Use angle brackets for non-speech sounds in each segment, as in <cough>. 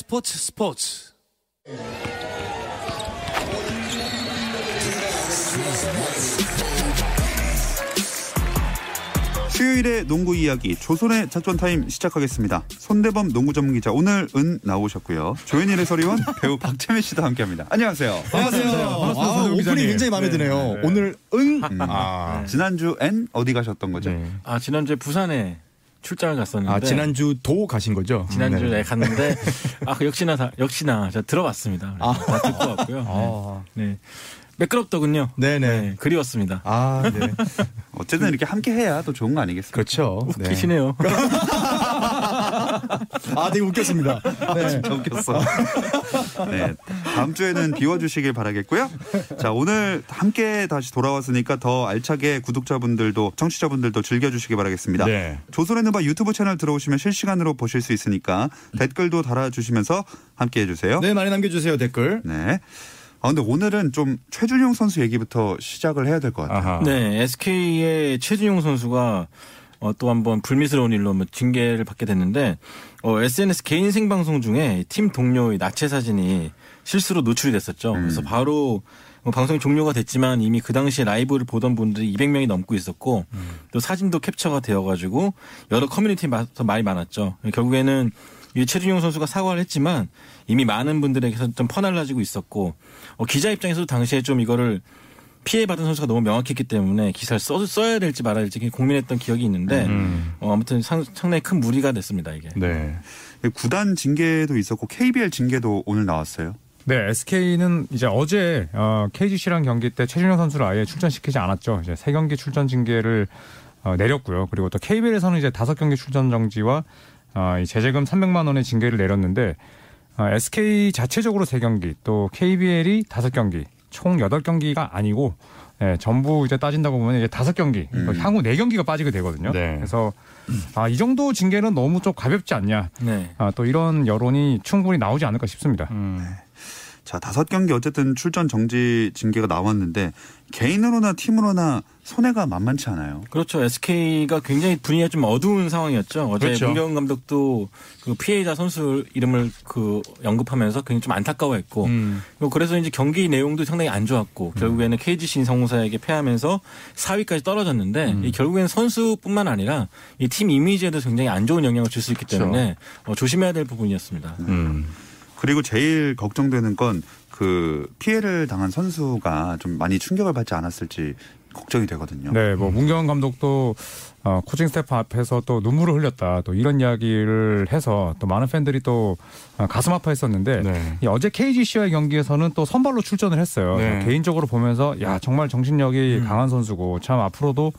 스포츠 스포츠. 수요일의 농구 이야기 조손의 작전 타임 시작하겠습니다. 손대범 농구 전문 기자 오늘은 나오셨고요. 조현일 해설위원 <laughs> 배우 박재민 씨도 함께합니다. 안녕하세요. 안녕하세요. 아, 오프닝 굉장히 마음에 드네요. 오늘 은 아, 지난주 엔 어디 가셨던 거죠? 네. 아 지난주에 부산에 출장을 갔었는데 아 지난주 도 가신 거죠? 지난주에 네. 갔는데 <laughs> 아그 역시나 다, 역시나 제가 들어봤습니다. 아. 다 듣고 왔고요. 아. 네. 네. 매끄럽더군요. 네네. 네, 그리웠습니다. 아, 네. <laughs> 어쨌든 이렇게 함께 해야 또 좋은 거 아니겠습니까? 그렇죠. 네. 웃기시네요. <laughs> 아, 되게 웃겼습니다. <laughs> 네. 진짜 웃겼어. <laughs> 네. 다음 주에는 비워주시길 바라겠고요. 자, 오늘 함께 다시 돌아왔으니까 더 알차게 구독자분들도, 청취자분들도 즐겨주시기 바라겠습니다. 네. 조선의 누바 유튜브 채널 들어오시면 실시간으로 보실 수 있으니까 댓글도 달아주시면서 함께 해주세요. 네, 많이 남겨주세요, 댓글. 네. 아, 근데 오늘은 좀 최준용 선수 얘기부터 시작을 해야 될 것 같아요. 아하. 네, SK의 최준용 선수가 어, 또 한번 불미스러운 일로 뭐 징계를 받게 됐는데 어, SNS 개인 생방송 중에 팀 동료의 나체 사진이 실수로 노출이 됐었죠. 그래서 바로 뭐 방송이 종료가 됐지만 이미 그 당시에 라이브를 보던 분들이 200명이 넘고 있었고 또 사진도 캡처가 되어가지고 여러 커뮤니티에서 말이 많았죠. 결국에는 이 최준용 선수가 사과를 했지만 이미 많은 분들에게서 좀 퍼날라지고 있었고 어, 기자 입장에서도 당시에 좀 이거를 피해받은 선수가 너무 명확했기 때문에 기사를 써, 써야 될지 말아야 될지 고민했던 기억이 있는데 어, 아무튼 상, 상당히 큰 무리가 됐습니다 이게. 네. 구단 징계도 있었고 KBL 징계도 오늘 나왔어요. 네, SK는 이제 어제 어, KGC랑 경기 때 최준영 선수를 아예 출전시키지 않았죠. 이제 세 경기 출전 징계를 어, 내렸고요. 그리고 또 KBL에서는 이제 다섯 경기 출전 정지와 어, 이 제재금 300만 원의 징계를 내렸는데 어, SK 자체적으로 세 경기, 또 KBL이 다섯 경기, 총 여덟 경기가 아니고 예, 전부 이제 따진다고 보면 이제 다섯 경기, 또 향후 네 경기가 빠지게 되거든요. 네. 그래서 아, 이 정도 징계는 너무 좀 가볍지 않냐. 네. 아, 또 이런 여론이 충분히 나오지 않을까 싶습니다. 자, 다섯 경기 어쨌든 출전 정지 징계가 나왔는데 개인으로나 팀으로나 손해가 만만치 않아요. 그렇죠. SK가 굉장히 분위기가 좀 어두운 상황이었죠. 어제 그렇죠. 문경은 감독도 그 피해자 선수 이름을 그 언급하면서 굉장히 좀 안타까워했고 음. 그래서 이제 경기 내용도 상당히 안 좋았고 결국에는 KGC 인성공사에게 패하면서 4위까지 떨어졌는데 이 결국에는 선수뿐만 아니라 이 팀 이미지에도 굉장히 안 좋은 영향을 줄 수 있기 때문에 어, 조심해야 될 부분이었습니다. 음. 그리고 제일 걱정되는 건 그 피해를 당한 선수가 좀 많이 충격을 받지 않았을지 걱정이 되거든요. 네, 뭐 문경원 감독도 어, 코칭 스태프 앞에서 또 눈물을 흘렸다. 또 이런 이야기를 해서 또 많은 팬들이 또 어, 가슴 아파했었는데 네. 이 어제 KGC와의 경기에서는 또 선발로 출전을 했어요. 네. 개인적으로 보면서 야 정말 정신력이 강한 선수고 참 앞으로도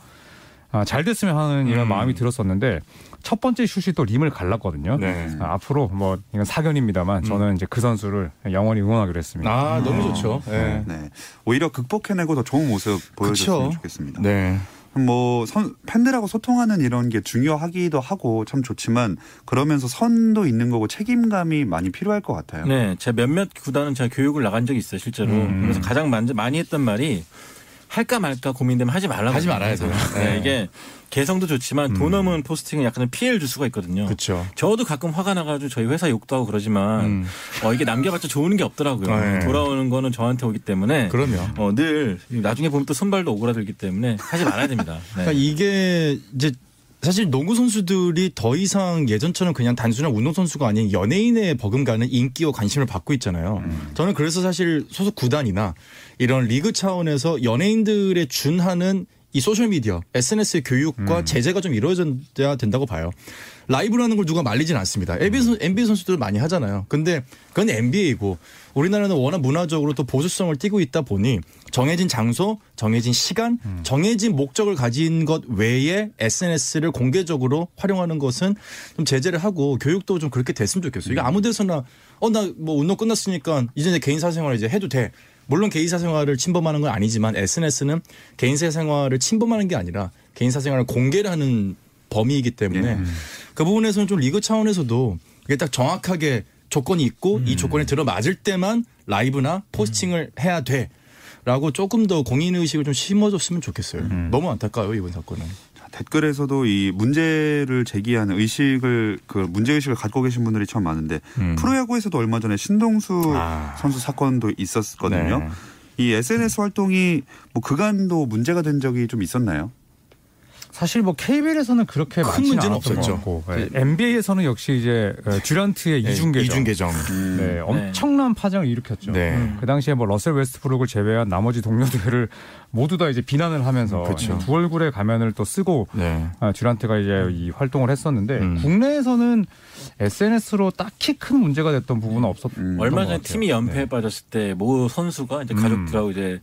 아, 잘 됐으면 하는 이런 음. 마음이 들었었는데 첫 번째 슛이 또 림을 갈랐거든요. 네. 아, 앞으로 뭐 이건 사견입니다만 저는 이제 그 선수를 영원히 응원하기로 했습니다. 아, 너무 좋죠. 네. 네. 오히려 극복해내고 더 좋은 모습 보여줬으면 그쵸. 좋겠습니다. 네. 뭐 선, 팬들하고 소통하는 이런 게 중요하기도 하고 참 좋지만 그러면서 선도 있는 거고 책임감이 많이 필요할 것 같아요. 네, 제 몇몇 구단은 제가 교육을 나간 적이 있어요, 실제로. 음. 그래서 가장 많이 했던 말이 할까 말까 고민되면 하지 말라고. 하지 말아야 돼요. 네, 네. 이게 개성도 좋지만 돈 없는 포스팅은 약간 피해를 줄 수가 있거든요. 그렇죠. 저도 가끔 화가 나가지고 저희 회사 욕도 하고 그러지만 음. 어, 이게 남겨봤자 좋은 게 없더라고요. 네. 돌아오는 거는 저한테 오기 때문에 그럼요. 어, 늘 나중에 보면 또 손발도 오그라들기 때문에 하지 말아야 됩니다. <laughs> 네. 그러니까 이게 이제 사실 농구 선수들이 더 이상 예전처럼 그냥 단순한 운동 선수가 아닌 연예인의 버금가는 인기와 관심을 받고 있잖아요. 저는 그래서 사실 소속 구단이나 이런 리그 차원에서 연예인들의 준하는 이 소셜 미디어, SNS의 교육과 제재가 좀 이루어져야 된다고 봐요. 라이브라는 걸 누가 말리진 않습니다. NBA, 선, NBA 선수들 많이 하잖아요. 근데 그건 NBA고 우리나라는 워낙 문화적으로 또 보수성을 띠고 있다 보니 정해진 장소, 정해진 시간, 정해진 목적을 가진 것 외에 SNS를 공개적으로 활용하는 것은 좀 제재를 하고 교육도 좀 그렇게 됐으면 좋겠어요. 이게 아무 데서나 어 나 뭐 운동 끝났으니까 이제 내 개인 사생활 이제 해도 돼. 물론 개인 사생활을 침범하는 건 아니지만 SNS는 개인 사생활을 침범하는 게 아니라 개인 사생활을 공개를 하는 범위이기 때문에 그 부분에서는 좀 리그 차원에서도 이게 딱 정확하게 조건이 있고 이 조건에 들어맞을 때만 라이브나 포스팅을 해야 돼. 라고 조금 더 공인 의식을 좀 심어줬으면 좋겠어요. 너무 안타까워요 이번 사건은. 댓글에서도 이 문제를 제기하는 의식을 그 문제 의식을 갖고 계신 분들이 참 많은데 음. 프로야구에서도 얼마 전에 신동수 아. 선수 사건도 있었거든요. 네. 이 SNS 활동이 뭐 그간도 문제가 된 적이 좀 있었나요? 사실 뭐 KBL에서는 그렇게 큰 문제는 없었죠. 것 같고 그- NBA에서는 역시 이제 어, 듀란트의 이중 계정, 이중 계정. 네, 엄청난 파장을 일으켰죠. 네. 그 당시에 뭐 러셀 웨스트브룩을 제외한 나머지 동료들을 모두 다 이제 비난을 하면서 그렇죠. 두 얼굴의 가면을 또 쓰고 네. 아, 듀란트가 이제 이 활동을 했었는데 음. 국내에서는 SNS로 딱히 큰 문제가 됐던 부분은 없었던 음. 얼마 것 전에. 팀이 연패에 빠졌을 때 모 선수가 이제 가족들하고 이제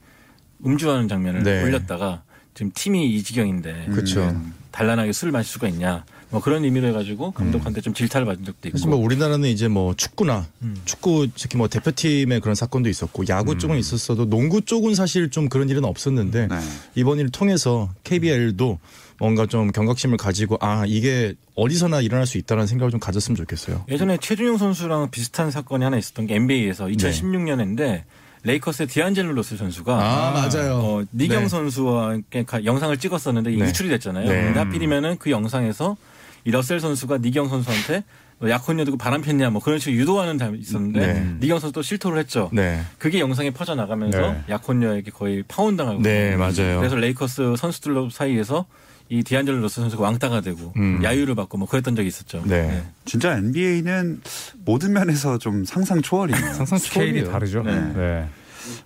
음주하는 장면을 네. 올렸다가 지금 팀이 이 지경인데 그렇죠. 단란하게 술을 마실 수가 있냐 뭐 그런 의미로 해가지고 감독한테 좀 질타를 받은 적도 있고 사실 뭐 우리나라는 이제 뭐 축구나 음. 축구 특히 뭐 대표팀의 그런 사건도 있었고 야구 쪽은 있었어도 농구 쪽은 사실 좀 그런 일은 없었는데 네. 이번 일을 통해서 KBL도 뭔가 좀 경각심을 가지고 아 이게 어디서나 일어날 수 있다는 생각을 좀 가졌으면 좋겠어요. 예전에 최준용 선수랑 비슷한 사건이 하나 있었던 게 NBA에서 2016년인데 레이커스의 디안젤로 러셀 선수가 아, 맞아요. 어, 닉 영 네. 선수와 가- 영상을 찍었었는데 이게 네. 유출이 됐잖아요. 네. 근데 하필이면은 그 영상에서 이 러셀 선수가 닉 영 선수한테 너 약혼녀 두고 바람 폈냐 뭐 그런 식으로 유도하는 장면이 있었는데 네. 닉 영 선수 또 실토를 했죠. 네. 그게 영상에 퍼져 나가면서 네. 약혼녀에게 거의 파혼 당하고 네, 맞아요. 그래서 레이커스 선수들 사이에서 이 디안젤로 로스 선수가 왕따가 되고 음. 야유를 받고 뭐 그랬던 적이 있었죠. 네. 진짜 NBA는 모든 면에서 좀 상상 초월이네요. 상상 초월이에요. 다르죠. 네. 네.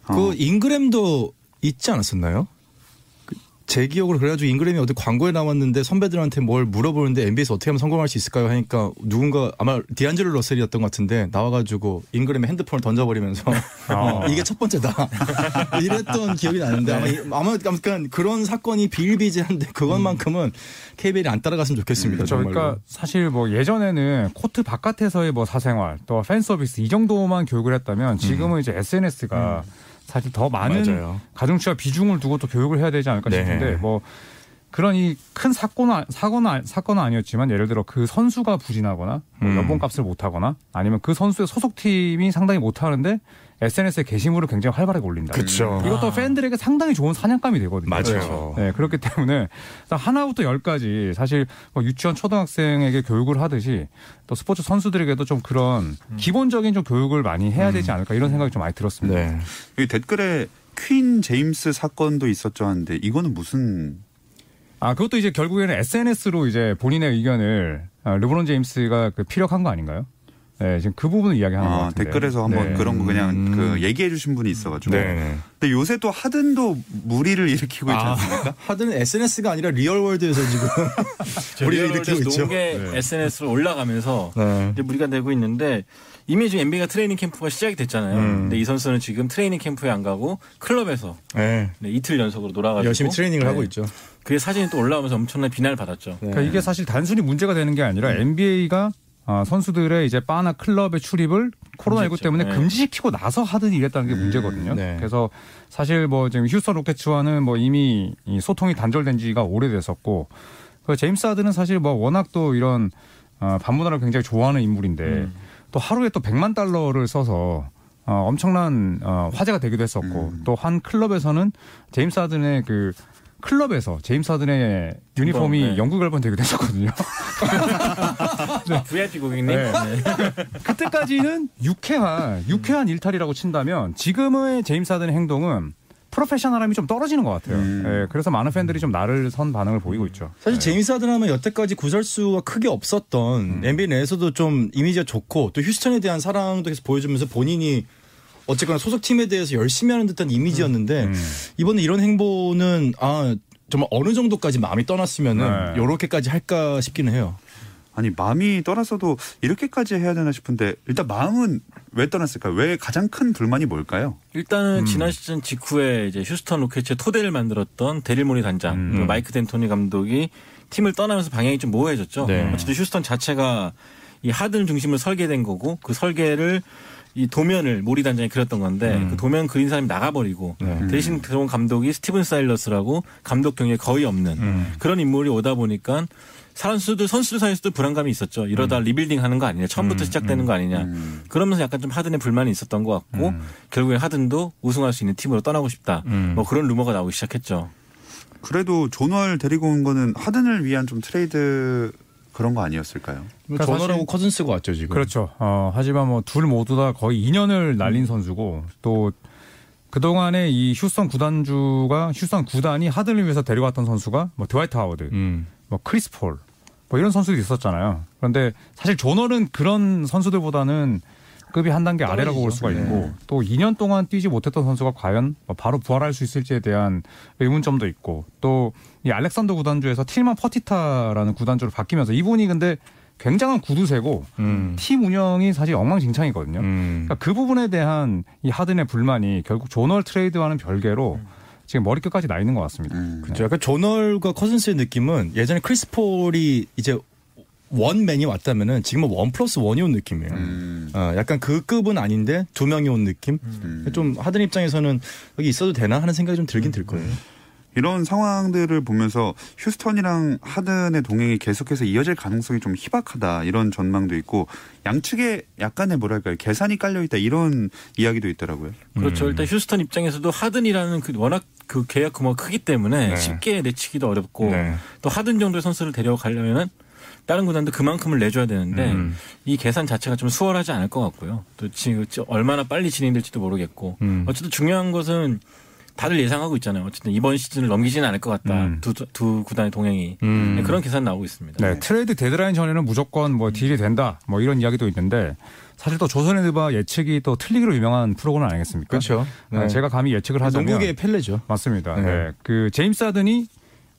어. 그 잉그램도 있지 않았었나요? 그제 기억으로 그래가지고 잉그램이 어디 광고에 나왔는데 선배들한테 뭘 물어보는데 NBA에서 어떻게 하면 성공할 수 있을까요? 하니까 누군가 아마 디안젤로 러셀이었던 것 같은데 나와가지고 잉그램의 핸드폰을 던져버리면서 어, <laughs> 이게 첫 번째다 <laughs> 이랬던 기억이 나는데 아마, 이- 아마 약간 그런 사건이 비일비재한데 그것만큼은 KBL이 안 따라갔으면 좋겠습니다. 그렇죠. 그러니까 사실 뭐 예전에는 코트 바깥에서의 뭐 사생활 또 팬 서비스 이 정도만 교육을 했다면 지금은 이제 SNS가 사실 더 많은 음. 맞아요. 가중치와 비중을 두고 또 교육을 해야 되지 않을까 네. 싶은데 뭐 그런 이 큰 사건은 사건은 사건은 아니었지만 예를 들어 그 선수가 부진하거나 뭐 음. 연봉 값을 못 하거나 아니면 그 선수의 소속팀이 상당히 못 하는데 SNS에 게시물을 굉장히 활발하게 올린다. 그쵸. 이것도 팬들에게 상당히 좋은 사냥감이 되거든요. 맞아요. 네, 그렇기 때문에 하나부터 열까지 사실 뭐 유치원 초등학생에게 교육을 하듯이 또 스포츠 선수들에게도 좀 그런 기본적인 좀 교육을 많이 해야 되지 않을까 이런 생각이 좀 많이 들었습니다. 네. 여기 댓글에 퀸 제임스 사건도 있었죠 하는데 이거는 무슨 아 그것도 이제 결국에는 SNS로 이제 본인의 의견을 아, 르브론 제임스가 그 피력한 거 아닌가요? 네, 지금 그 부분을 이야기하는 것 아, 같은데. 댓글에서 한번 네. 그런 거 그냥 음. 그 얘기해 주신 분이 있어가지고. 네. 근데 요새 또 하든도 물의를 일으키고 있지 않습니까? <laughs> 하든은 SNS가 아니라 real world에서 지금 <laughs> 물의를 일으키고 있죠. 농계 SNS로 올라가면서 네. 이제 물의가 되고 있는데 이미 지금 NBA가 트레이닝 캠프가 시작이 됐잖아요. 음. 근데 이 선수는 지금 트레이닝 캠프에 안 가고 클럽에서 네. 네, 이틀 연속으로 놀아가지고 열심히 트레이닝을 네, 하고 있죠. 그게 사진이 또 올라오면서 엄청난 비난을 받았죠. 네. 그러니까 이게 사실 단순히 문제가 되는 게 아니라 NBA가 아, 선수들의 이제 바나 클럽의 출입을 코로나19 금지했죠. 때문에 네. 금지시키고 나서 하더니 이랬다는 게 문제거든요. 네. 그래서 사실 뭐 지금 휴스턴 로켓츠와는 뭐 이미 이 소통이 단절된 지가 오래됐었고 그 제임스 하드는 사실 뭐 워낙 또 이런 어, 반문화를 굉장히 좋아하는 인물인데 음. 또 하루에 또 100만 달러를 써서 어, 엄청난 어, 화제가 되기도 했었고 음. 또한 클럽에서는 제임스 하든의 그 클럽에서 제임스 하든의 유니폼이 네. 영국 앨범 되기도 했었거든요. <laughs> VIP 고객님. 네. 네. 그때까지는 유쾌한 유쾌한 일탈이라고 친다면 지금의 제임스 하든의 행동은 프로페셔널함이 좀 떨어지는 것 같아요. 음. 예, 그래서 많은 팬들이 좀 나를 선 반응을 보이고 있죠. 사실 제임스 하든 하면 여태까지 구설수가 크게 없었던 NBA 내에서도 좀 이미지가 좋고 또 휴스턴에 대한 사랑도 계속 보여주면서 본인이 어쨌거나 소속팀에 대해서 열심히 하는 듯한 이미지였는데 음. 이번에 이런 행보는 아 정말 어느 정도까지 마음이 떠났으면은 네. 요렇게까지 할까 싶기는 해요. 아니 마음이 떠나서도 이렇게까지 해야 되나 싶은데 일단 마음은 왜 떠났을까요? 왜 가장 큰 불만이 뭘까요? 일단은 음. 지난 시즌 직후에 이제 휴스턴 로켓츠의 토대를 만들었던 데릴 모리 단장, 음. 마이크 덴토니 감독이 팀을 떠나면서 방향이 좀 모호해졌죠. 네. 어쨌든 휴스턴 자체가 이 하든 중심으로 설계된 거고 그 설계를 이 도면을 모리 단장이 그렸던 건데 음. 그 도면 그린 사람이 나가버리고 네. 대신 들어온 감독이 스티븐 사일러스라고 감독 경력이 거의 없는 음. 그런 인물이 오다 보니까 선수들 선수들 사이에서도 불안감이 있었죠. 이러다 음. 리빌딩 하는 거 아니냐, 처음부터 시작되는 거 아니냐. 음. 그러면서 약간 좀 하든의 불만이 있었던 것 같고 결국에 하든도 우승할 수 있는 팀으로 떠나고 싶다. 음. 뭐 그런 루머가 나오기 시작했죠. 그래도 존 월 데리고 온 거는 하든을 위한 좀 트레이드 그런 거 아니었을까요? 그러니까 존 월하고 사실- 커즌스가 왔죠 지금. 그렇죠. 어, 하지만 뭐 둘 모두 다 거의 2년을 날린 선수고 또 그동안에 이 휴스턴 구단주가 휴스턴 구단이 하든을 위해서 데려왔던 선수가 뭐 드와이트 하워드, 음. 뭐 크리스 폴, 뭐 이런 선수들이 있었잖아요. 그런데 사실 존 월은 그런 선수들보다는 급이 한 단계 아래라고 볼 수가 있고 또 2년 동안 뛰지 못했던 선수가 과연 뭐 바로 부활할 수 있을지에 대한 의문점도 있고 또 이 알렉산더 구단주에서 틸만 퍼티타라는 구단주로 바뀌면서 이분이 근데 굉장한 구두쇠고 음. 팀 운영이 사실 엉망진창이거든요. 음. 그러니까 그 부분에 대한 이 하든의 불만이 결국 존 월 트레이드와는 별개로 지금 머리끝까지 나 있는 것 같습니다. 음. 그렇죠. 약간 존 월과 커즌스의 느낌은 예전에 크리스 폴이 이제 원맨이 왔다면은 지금은 one plus one이 온 느낌이에요. 음. 어, 약간 그 급은 아닌데 두 명이 온 느낌. 음. 좀 하든 입장에서는 여기 있어도 되나 하는 생각이 좀 들긴 들 거예요. 이런 상황들을 보면서 휴스턴이랑 하든의 동행이 계속해서 이어질 가능성이 좀 희박하다 이런 전망도 있고 양측에 약간의 뭐랄까요 계산이 깔려 있다 이런 이야기도 있더라고요. 그렇죠. 일단 휴스턴 입장에서도 하든이라는 그 워낙 그 계약 규모가 크기 때문에 네. 쉽게 내치기도 어렵고 네. 또 하든 정도의 선수를 데려가려면은 다른 구단도 그만큼을 내줘야 되는데 음. 이 계산 자체가 좀 수월하지 않을 것 같고요. 또 지금 얼마나 빨리 진행될지도 모르겠고 음. 어쨌든 중요한 것은 다들 예상하고 있잖아요. 어쨌든 이번 시즌을 넘기지는 않을 것 같다. 음. 두, 두 구단의 동행이 음. 네, 그런 계산 나오고 있습니다. 네, 트레이드 데드라인 전에는 무조건 뭐 딜이 된다, 뭐 이런 이야기도 있는데 사실 또 조선헤드바 예측이 또 틀리기로 유명한 프로그램 아니겠습니까? 그렇죠. 네, 제가 감히 예측을 하자면 농구계의 펠레죠. 맞습니다. 네. 네. 그 제임스 하든이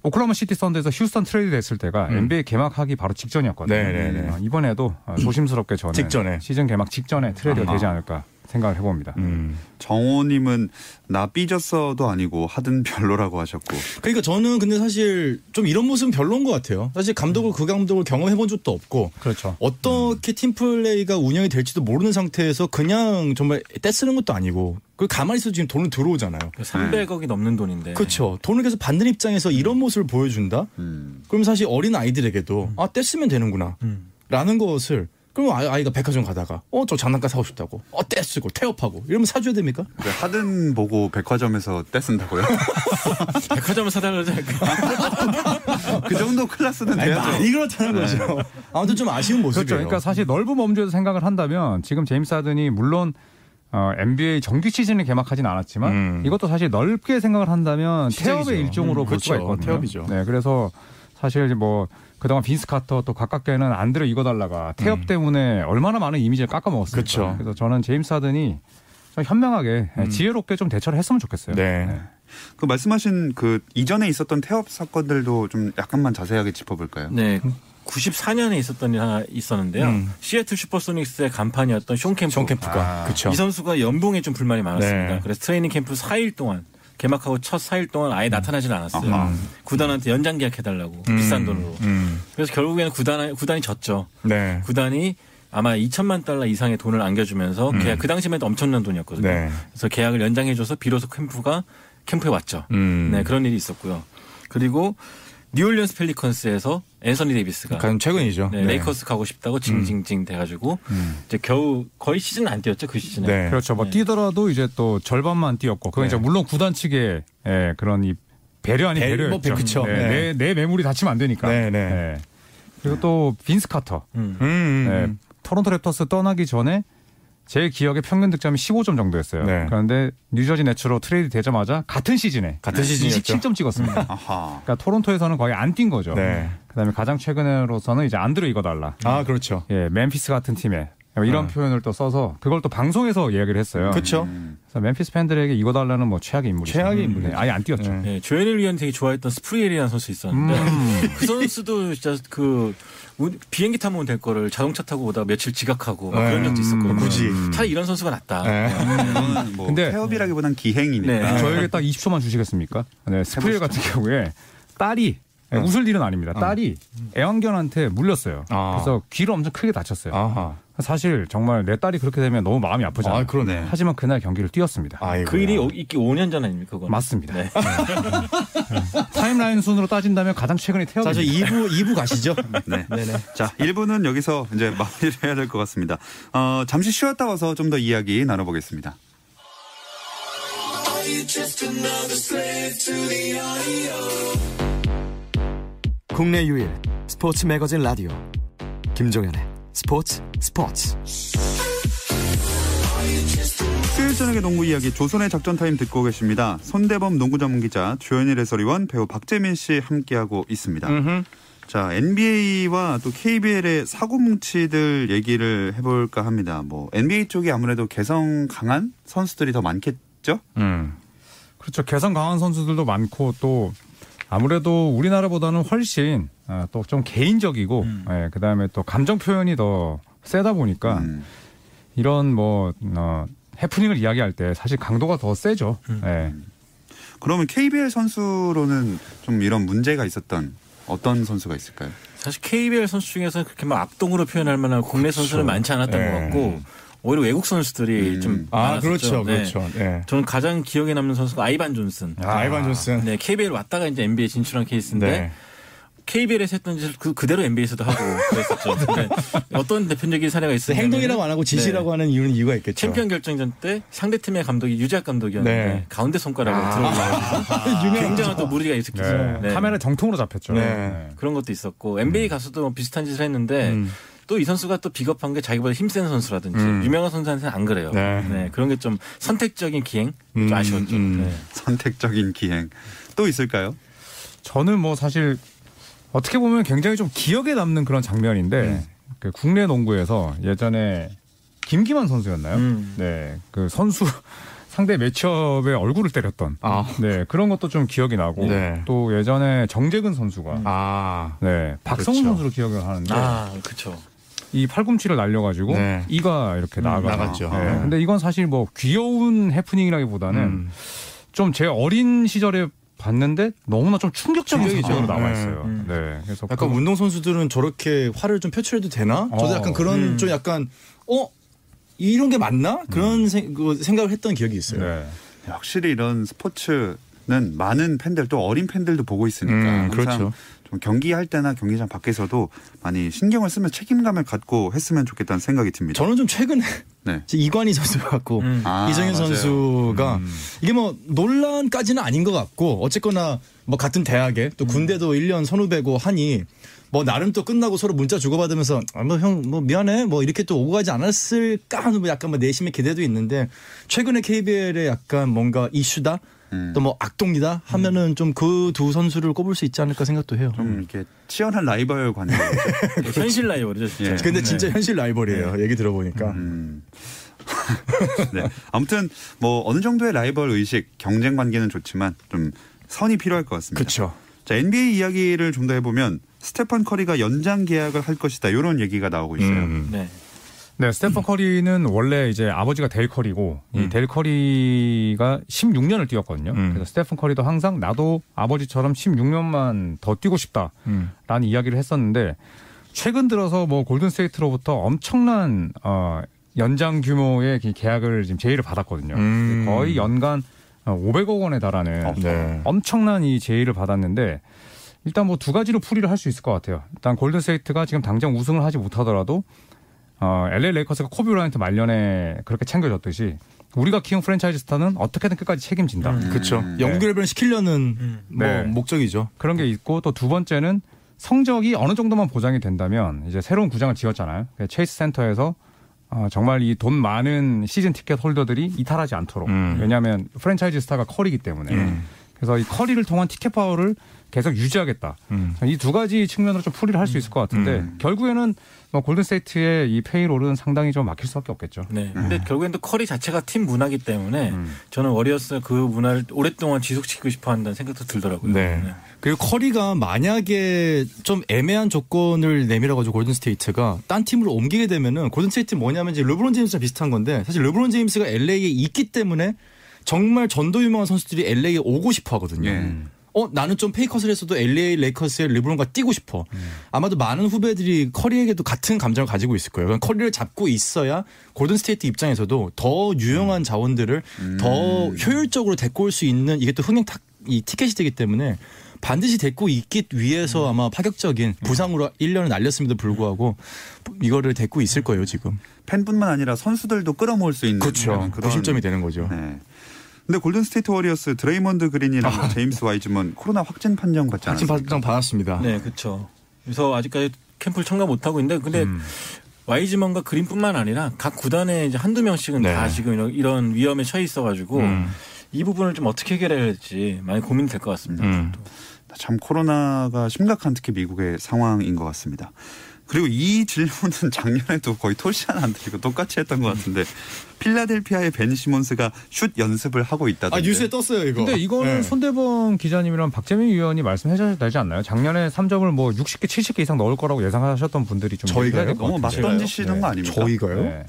오클라호마 시티 썬더에서 휴스턴 트레이드 됐을 때가 음. NBA 개막하기 바로 직전이었거든요. 네, 네, 네. 어, 이번에도 어, 조심스럽게 저는 직전에. 시즌 개막 직전에 트레이드가 아하. 되지 않을까 생각을 해봅니다. 음. 정호님은 나 삐졌어도 아니고 하든 별로라고 하셨고 그러니까 저는 근데 사실 좀 이런 모습은 별로인 것 같아요. 사실 감독을 그 감독을 경험해 본 적도 없고 그렇죠. 어떻게 팀 플레이가 운영이 될지도 모르는 상태에서 그냥 정말 떼쓰는 것도 아니고 그 가만히 있어도 지금 돈은 들어오잖아요. 300억이 넘는 돈인데. 그렇죠. 돈을 계속 받는 입장에서 이런 모습을 보여준다? 음. 그럼 사실 어린 아이들에게도 아 떼쓰면 되는구나 음. 라는 것을 그럼 아이- 아이가 백화점 가다가 어 저 장난감 사고 싶다고 어 떼쓰고 태업하고 이러면 사줘야 됩니까? 그 하든 보고 백화점에서 떼쓴다고요? <laughs> 백화점을 사달라고? <laughs> 그 정도 클래스는 아니, 돼야죠. 많이 그렇다는 거죠. 아무튼 좀 아쉬운 그렇죠. 모습이에요. 그러니까 사실 넓은 범주에서 생각을 한다면 지금 제임스 하든이 물론 어, NBA 정규 시즌을 개막하진 않았지만 음. 이것도 사실 넓게 생각을 한다면 시작이죠. 태업의 일종으로 음, 볼 수가 그렇죠. 있거든요. 태업이죠. 네, 그래서 사실 뭐 그동안 빈스 카터 또 가깝게는 안드레 이거달라가 태업 때문에 얼마나 많은 이미지를 깎아먹었습니까. 음. 그렇죠. 그래서 저는 제임스 하든이 좀 현명하게 지혜롭게 좀 대처를 했으면 좋겠어요. 음. 네. 그 말씀하신 그 이전에 있었던 태업 사건들도 좀 약간만 자세하게 짚어볼까요? 네. 94년에 있었던 일 하나 있었는데요. 음. 시애틀 슈퍼소닉스의 간판이었던 숀 켐프. 숀 켐프가 그렇죠. 이 선수가 연봉에 좀 불만이 많았습니다. 네. 그래서 트레이닝 캠프 4일 동안 개막하고 첫 4일 동안 아예 나타나질 않았어요. 아하. 구단한테 연장 계약해달라고 음. 비싼 돈으로. 음. 그래서 결국에는 구단 구단이 졌죠. 네. 구단이 아마 2천만 달러 이상의 돈을 안겨주면서 계약 그 당시만 해도 엄청난 돈이었거든요. 네. 그래서 계약을 연장해줘서 비로소 켐프가 캠프에 왔죠. 음. 네 그런 일이 있었고요. 그리고 뉴올리언스 펠리컨스에서 앤서니 데이비스가 가장 최근이죠. 네, 레이커스 가고 싶다고 징징징 돼가지고 이제 겨우 거의 시즌 안 뛰었죠 그 시즌에. 네. 그렇죠. 뭐 네. 뛰더라도 이제 또 절반만 뛰었고 그건 네. 이제 물론 구단 측의 예, 그런 이 배려 아닌 배- 배려였죠. 뭐, 그쵸. 네, 네. 내, 내 매물이 다치면 안 되니까. 네, 네. 네. 그리고 또 빈스 카터. 음. 음, 음, 네, 음. 토론토 랩터스 떠나기 전에 제 기억에 평균 득점이 15점 정도였어요. 네. 그런데 뉴저지 네츠로 트레이드 되자마자 같은 시즌에 같은 시즌이었죠. 27점 찍었습니다. <laughs> 아하. 그러니까 토론토에서는 거의 안 뛴 거죠. 네. 그다음에 가장 최근으로서는 이제 안드레 이거달라. 아 그렇죠. 예, 멤피스 같은 팀에 이런 어. 표현을 또 써서 그걸 또 방송에서 이야기를 했어요. 그렇죠. 그래서 멤피스 팬들에게 이거달라는 뭐 최악의 인물이죠. 최악의 음, 인물이죠. 네, 아예 안 뛰었죠. 네. 네, 조엘을 위한 되게 좋아했던 스프리엘이라는 선수 있었는데 음. 그 선수도 진짜 그 우- 비행기 타면 될 거를 자동차 타고 오다가 며칠 지각하고 막 그런 네. 적도 있었거든요. 굳이. 차라리 이런 선수가 낫다. 네. 이거는 뭐 근데- 태업이라기보단 기행이니까. 네. 저에게 딱 20초만 주시겠습니까? 네, 스프리엘 같은 경우에 딸이 네, 웃을 일은 아닙니다. 딸이 애완견한테 물렸어요. 아. 그래서 귀를 엄청 크게 다쳤어요. 아하. 사실 정말 내 딸이 그렇게 되면 너무 마음이 아프잖아요. 아 그러네. 하지만 그날 경기를 뛰었습니다. 아이고. 그 일이 오- 있기 5년 전 아닙니까? 그건? 맞습니다. 네. 타임라인 순으로 따진다면 가장 최근에. 자, 저 2부 2부 가시죠. 네. 네네. 자, 1부는 여기서 이제 마무리를 해야 될 것 같습니다. 어, 잠시 쉬었다 와서 좀 더 이야기 나눠보겠습니다. 국내 유일 스포츠 매거진 라디오 김종현의 스포츠 스포츠 수요일 저녁의 농구 이야기 조손의 작전 타임 듣고 계십니다. 손대범 농구 전문 기자 조현일 해설위원 배우 박재민 씨 함께하고 있습니다. 자 NBA와 또 KBL의 사고 뭉치들 얘기를 해볼까 합니다. 뭐 NBA 쪽이 아무래도 개성 강한 선수들이 더 많겠죠? 음. 그렇죠. 개성 강한 선수들도 많고 또 아무래도 우리나라보다는 훨씬 아, 또좀 개인적이고 예, 그다음에 또 감정 표현이 더 세다 보니까 음. 이런 뭐 어, 해프닝을 이야기할 때 사실 강도가 더 세죠. 예. 그러면 KBL 선수로는 좀 이런 문제가 있었던 어떤 선수가 있을까요? 사실 KBL 선수 중에서 그렇게 막 악동으로 표현할 만한 국내 선수는 많지 않았던 네. 것 같고 오히려 외국 선수들이 음. 좀 아, 많았었죠. 그렇죠. 네. 그렇죠. 예. 저는 가장 기억에 남는 선수가 아이반 존슨. 아, 아 이반 존슨. 네, KBL 왔다가 이제 NBA 진출한 케이스인데 네. KBL에서 했던 짓을 그, 그대로 NBA에서도 하고 <laughs> 그랬었죠. 네. 어떤 대표적인 사례가 있어요? 행동이라고 안 하고 짓이라고 하는 이유는 이유가 있겠죠. 챔피언 결정전 때 상대 팀의 감독이 유재학 감독이었는데 네. 가운데 손가락을 들어올려가지고 <laughs> 굉장한 또 물의가 일으켰죠. 네. 네. 카메라 정통으로 잡혔죠. 네. 네. 그런 것도 있었고 NBA 가서도 뭐 비슷한 짓을 했는데 또 이 선수가 또 비겁한 게 자기보다 힘센 선수라든지 음. 유명한 선수한테는 안 그래요. 네. 네. 그런 게 좀 선택적인 기행 좀 음, 아쉬웠죠. 음. 네. 선택적인 기행 또 있을까요? 저는 뭐 사실 어떻게 보면 굉장히 좀 기억에 남는 그런 장면인데 그 국내 농구에서 예전에 김기만 선수였나요? 음. 네, 그 선수 <laughs> 상대 매치업에 얼굴을 때렸던 아. 네 그런 것도 좀 기억이 나고 네. 또 예전에 정재근 선수가 아. 네 박성훈 그렇죠. 선수로 기억을 하는데 아, 그렇죠. 이 팔꿈치를 날려가지고 네. 이가 이렇게 나가 나갔죠. 네. 네. 근데 이건 사실 뭐 귀여운 해프닝이라기보다는 음. 좀제 어린 시절에 봤는데 너무나 좀 충격적인. 사건으로 남아 네. 있어요. 음. 네, 그래서 약간 그- 운동 선수들은 저렇게 화를 좀 표출해도 되나? 저도 어. 약간 그런 음. 좀 약간 어 이런 게 맞나? 그런 생, 그 생각을 했던 기억이 있어요. 네. 확실히 이런 스포츠는 많은 팬들 또 어린 팬들도 보고 있으니까 음, 그렇죠. 좀 경기할 때나 경기장 밖에서도 많이 신경을 쓰면 책임감을 갖고 했으면 좋겠다는 생각이 듭니다. 저는 좀 최근에 네. <laughs> 이관희 선수 같고 음. 아, 이정현 맞아요. 선수가 이게 뭐 논란까지는 아닌 것 같고 어쨌거나 뭐 같은 대학에 또 군대도 1년 선후배고 하니 뭐 나름 또 끝나고 서로 문자 주고받으면서 아, 뭐형뭐 미안해 뭐 이렇게 또 오고 가지 않았을까 하는 뭐 약간 뭐 내심의 기대도 있는데 최근에 KBL에 약간 뭔가 이슈다 음. 또 뭐 악동이다 하면은 좀 그 두 선수를 꼽을 수 있지 않을까 생각도 해요. 좀 이렇게 치열한 라이벌 관계. <laughs> 현실 라이벌이죠, 진짜. 예. 근데 진짜 현실 라이벌이에요. 얘기 들어보니까. 음. <laughs> 네. 아무튼 뭐 어느 정도의 라이벌 의식, 경쟁 관계는 좋지만 좀 선이 필요할 것 같습니다. 그렇죠. 자, NBA 이야기를 좀 더 해보면 스테판 커리가 연장 계약을 할 것이다. 이런 얘기가 나오고 있어요. 음. 네. 네, 스테픈 커리는 원래 이제 아버지가 델 커리고 이 델 커리가 16년을 뛰었거든요. 음. 그래서 스테픈 커리도 항상 나도 아버지처럼 16년만 더 뛰고 싶다라는 음. 이야기를 했었는데 최근 들어서 뭐 골든 스테이트로부터 엄청난 어 연장 규모의 이 계약을 지금 제의를 받았거든요. 음. 거의 연간 500억 원에 달하는 네. 엄청난 이 제의를 받았는데 일단 뭐 두 가지로 풀이를 할 수 있을 것 같아요. 일단 골든 스테이트가 지금 당장 우승을 하지 못하더라도 어, LA 레이커스가 코비 브라이언트 말년에 그렇게 챙겨줬듯이 우리가 키운 프랜차이즈 스타는 어떻게든 끝까지 책임진다. 그렇죠. 음. 연결변 시키려는 뭐 네. 목적이죠. 그런 게 있고 또 두 번째는 성적이 어느 정도만 보장이 된다면 이제 새로운 구장을 지었잖아요. 그 체이스 센터에서 어, 정말 이 돈 많은 시즌 티켓 홀더들이 이탈하지 않도록. 음. 왜냐하면 프랜차이즈 스타가 커리기 때문에. 그래서 이 커리를 통한 티켓 파워를 계속 유지하겠다. 음. 이두 가지 측면으로 좀 풀이를 할 수 있을 것 같은데 음. 결국에는 뭐 골든스테이트의 이 payroll은 상당히 좀 막힐 수밖에 없겠죠. 네. 근데 결국엔 또 커리 자체가 팀 문화기 때문에 음. 저는 워리어스 그 문화를 오랫동안 지속시키고 싶어 한다는 생각도 들더라고요. 네. 그리고 커리가 만약에 좀 애매한 조건을 내밀어 가지고 골든 스테이트가 딴 팀으로 옮기게 되면은 골든 스테이트 뭐냐면 이제 르브론 제임스랑 비슷한 건데 사실 르브론 제임스가 LA에 있기 때문에 정말 전도유망한 선수들이 LA에 오고 싶어 하거든요. 예. 어 나는 좀 pay cut을 했어도 LA 레이커스의 르브론과 뛰고 싶어. 음. 아마도 많은 후배들이 커리에게도 같은 감정을 가지고 있을 거예요. 커리를 잡고 있어야 골든 스테이트 입장에서도 더 유용한 음. 자원들을 더 효율적으로 데리고 올 수 있는 이게 또 흥행 탁, 이 티켓이 되기 때문에 반드시 데리고 있기 음. 위해서 아마 파격적인 부상으로 1년을 날렸음에도 불구하고 이거를 데리고 있을 거예요 지금. 팬뿐만 아니라 선수들도 끌어모을 수 있는 그렇죠. 그런 구심점이 되는 거죠. 네. 근데 골든 스테이트 워리어스 드레이먼드 그린이랑 제임스 와이즈먼 코로나 확진 판정 받지 확진 않았습니까? 판정 받았습니다. 네, 그렇죠. 그래서 아직까지 캠프를 참가 못 하고 있는데 근데 와이즈먼과 그린뿐만 아니라 각 구단에 이제 한두 명씩은 네. 다 지금 이런, 이런 위험에 처해 있어 가지고 음. 이 부분을 좀 어떻게 해결해야 할지 많이 고민이 될것 같습니다. 음. 참 코로나가 심각한 특히 미국의 상황인 것 같습니다. 그리고 이 질문은 <laughs> 작년에도 거의 토시 하나 안 드리고 똑같이 했던 것 같은데 필라델피아의 벤 시몬스가 슛 연습을 하고 있다던데. 아 뉴스에 떴어요 이거. 근데 이거는 네. 손대범 기자님이랑 박재민 위원이 말씀해 주셔야 되지 않나요? 작년에 3점을 뭐 60개, 70개 이상 넣을 거라고 예상하셨던 분들이 좀 될것 너무 막. 던지시는 거 아닙니까? 저희가요? 네.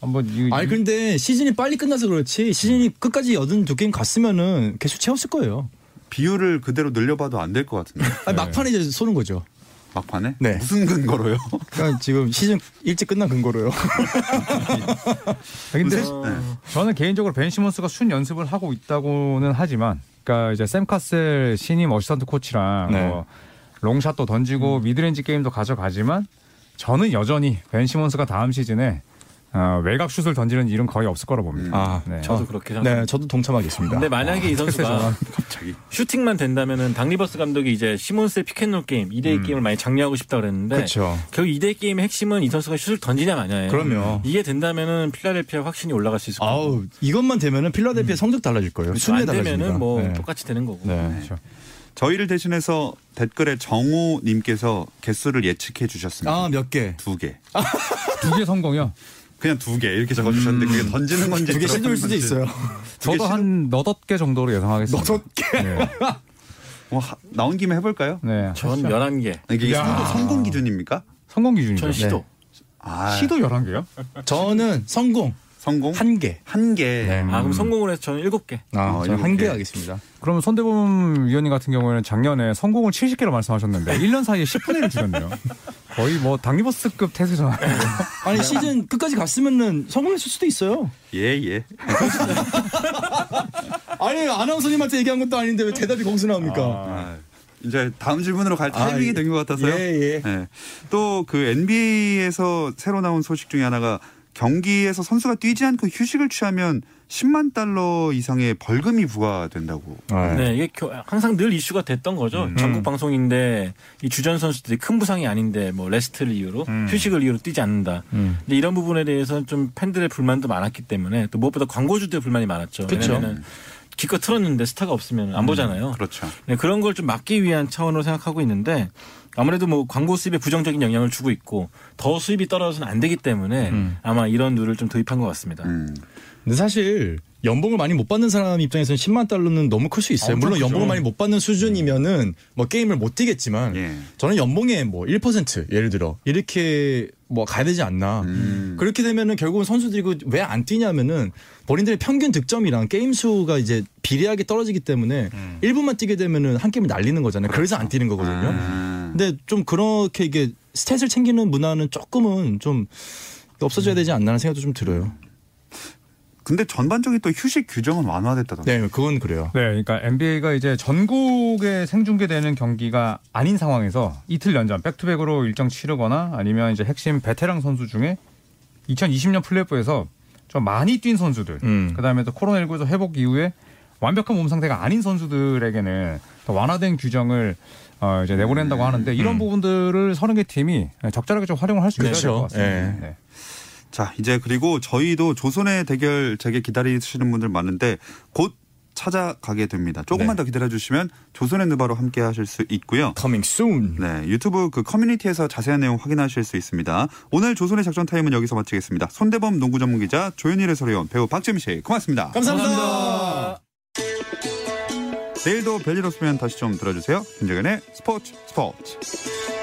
한번 이, 아니 근데 시즌이 빨리 끝나서 그렇지 시즌이 끝까지 여든 두 게임 갔으면은 계속 채웠을 거예요. 비율을 그대로 늘려봐도 안 될 것 같은데 아니, 막판에 이제 쏘는 거죠. 막판에 네. 무슨 근거로요? <laughs> 그러니까 지금 시즌 일찍 끝난 근거로요. 근데 네. 저는 개인적으로 벤 시몬스가 슛 연습을 하고 있다고는 하지만, 그러니까 이제 샘 카셀 신임 assistant 코치랑 네. 뭐 long shot도 던지고 mid-range 게임도 가져가지만 저는 여전히 벤 시몬스가 다음 시즌에 어, 외곽 슛을 던지는 일은 거의 없을 거라 봅니다. 아, 네. 저도 그렇게 생각합니다. 네, 저도 동참하겠습니다. 근데 만약에 이 선수가 갑자기 슈팅만 된다면은 닥 리버스 감독이 이제 시몬스의 pick and roll 게임 2대2 게임을 많이 장려하고 싶다 그랬는데 그렇죠. 결국 2대2 게임의 핵심은 이 선수가 슛을 던지냐 마냐예요. 그럼요. 이게 된다면은 필라델피아 확실히 올라갈 수 있을 거고. 아우 이것만 되면은 필라델피아 성적 달라질 거예요. 그렇죠. 순위 안 달라집니다. 되면은 뭐 네. 똑같이 되는 거고. 네. 그렇죠. 저희를 대신해서 댓글에 정우님께서 개수를 예측해 주셨습니다. 아 몇 개? 두 개. 두 개 성공이요. 그냥 두 개 이렇게 적어주셨는데 그게 던지는 건지 두개 들어가는 실도일 수도 건지. 있어요. 두개 저도 실- 한 너덟 개 정도로 예상하겠습니다. 너섯 개. 네. <laughs> 뭐 하- 나온 김에 해볼까요? 네. 전 11개. 이게 야. 성공, 성공 기준입니까? 성공 기준이죠. 전 시도. 아, 시도 11개요? 저는 성공 성공 한 개. 한 개. 네. 아, 그럼 성공을 해서 저는 7개. 아, 어, 저는 일곱 한개 개. 하겠습니다. 그러면 손대범 위원님 같은 경우에는 작년에 성공을 70개로 말씀하셨는데 1년 사이에 10분의 1을 줄였네요. 거의 뭐 당리버스급 태세잖아요. 아니 시즌 끝까지 갔으면은 성공했을 수도 있어요. 예, 예. <laughs> 아니 아나운서님한테 얘기한 것도 아닌데 왜 대답이 거기서 나옵니까? 아, 이제 다음 질문으로 갈 아, 타이밍이 예. 된것 같아서요. 예, 예. 또그 NBA에서 새로 나온 소식 중에 하나가 경기에서 선수가 뛰지 않고 휴식을 취하면 10만 달러 이상의 벌금이 부과된다고. 네, 이게 겨- 항상 늘 이슈가 됐던 거죠. 전국 방송인데 이 주전 선수들이 큰 부상이 아닌데 뭐 rest를 이유로 휴식을 이유로 뛰지 않는다. 근데 이런 부분에 대해서는 좀 팬들의 불만도 많았기 때문에 또 무엇보다 광고주들의 불만이 많았죠. 왜냐면은 기껏 틀었는데 스타가 없으면 안 보잖아요. 그렇죠. 네, 그런 걸 좀 막기 위한 차원으로 생각하고 있는데 아무래도 뭐 광고 수입에 부정적인 영향을 주고 있고 더 수입이 떨어져서는 안 되기 때문에 아마 이런 룰을 좀 도입한 것 같습니다. 음. 근데 사실 연봉을 많이 못 받는 사람 입장에서는 10만 달러는 너무 클 수 있어요. 엄청 물론 크죠. 연봉을 많이 못 받는 수준이면은 뭐 게임을 못 뛰겠지만 예. 저는 연봉의 뭐 1% 예를 들어 이렇게 뭐 가야 되지 않나. 음. 그렇게 되면은 결국은 선수들이 왜 안 뛰냐면은 본인들의 평균 득점이랑 게임 수가 이제 비례하게 떨어지기 때문에 음. 1분만 뛰게 되면은 한 게임을 날리는 거잖아요. 그래서 안 뛰는 거거든요. 아. 근데 좀 그렇게 이게 스탯을 챙기는 문화는 조금은 좀 없어져야 되지 않나는 생각도 좀 들어요. 근데 전반적인 또 휴식 규정은 완화됐다던데. 네, 그건 그래요. 네, 그러니까 NBA가 이제 전국에 생중계되는 경기가 아닌 상황에서 이틀 연장 백투백으로 일정 치르거나 아니면 이제 핵심 베테랑 선수 중에 2020년 플레이오프에서 좀 많이 뛴 선수들, 음. 그다음에 또 코로나19에서 회복 이후에 완벽한 몸 상태가 아닌 선수들에게는 더 완화된 규정을 어 이제 내보낸다고 하는데 이런 부분들을 서른 개 팀이 적절하게 좀 활용을 할 수 있어야 될 그렇죠. 것 같습니다. 예. 네. 자, 이제 그리고 저희도 조선의 대결 제게 기다리시는 분들 많은데 곧 찾아가게 됩니다. 조금만 네. 더 기다려 주시면 조선의 누바로 함께 하실 수 있고요. Coming soon. 네, 유튜브 그 커뮤니티에서 자세한 내용 확인하실 수 있습니다. 오늘 조선의 작전 타임은 여기서 마치겠습니다. 손대범 농구 전문 기자 조현일 해설위원 배우 박재민 씨 고맙습니다. 감사합니다. 내일도 별일 없으면 다시 좀 들어주세요. 김정현의 스포츠 스포츠.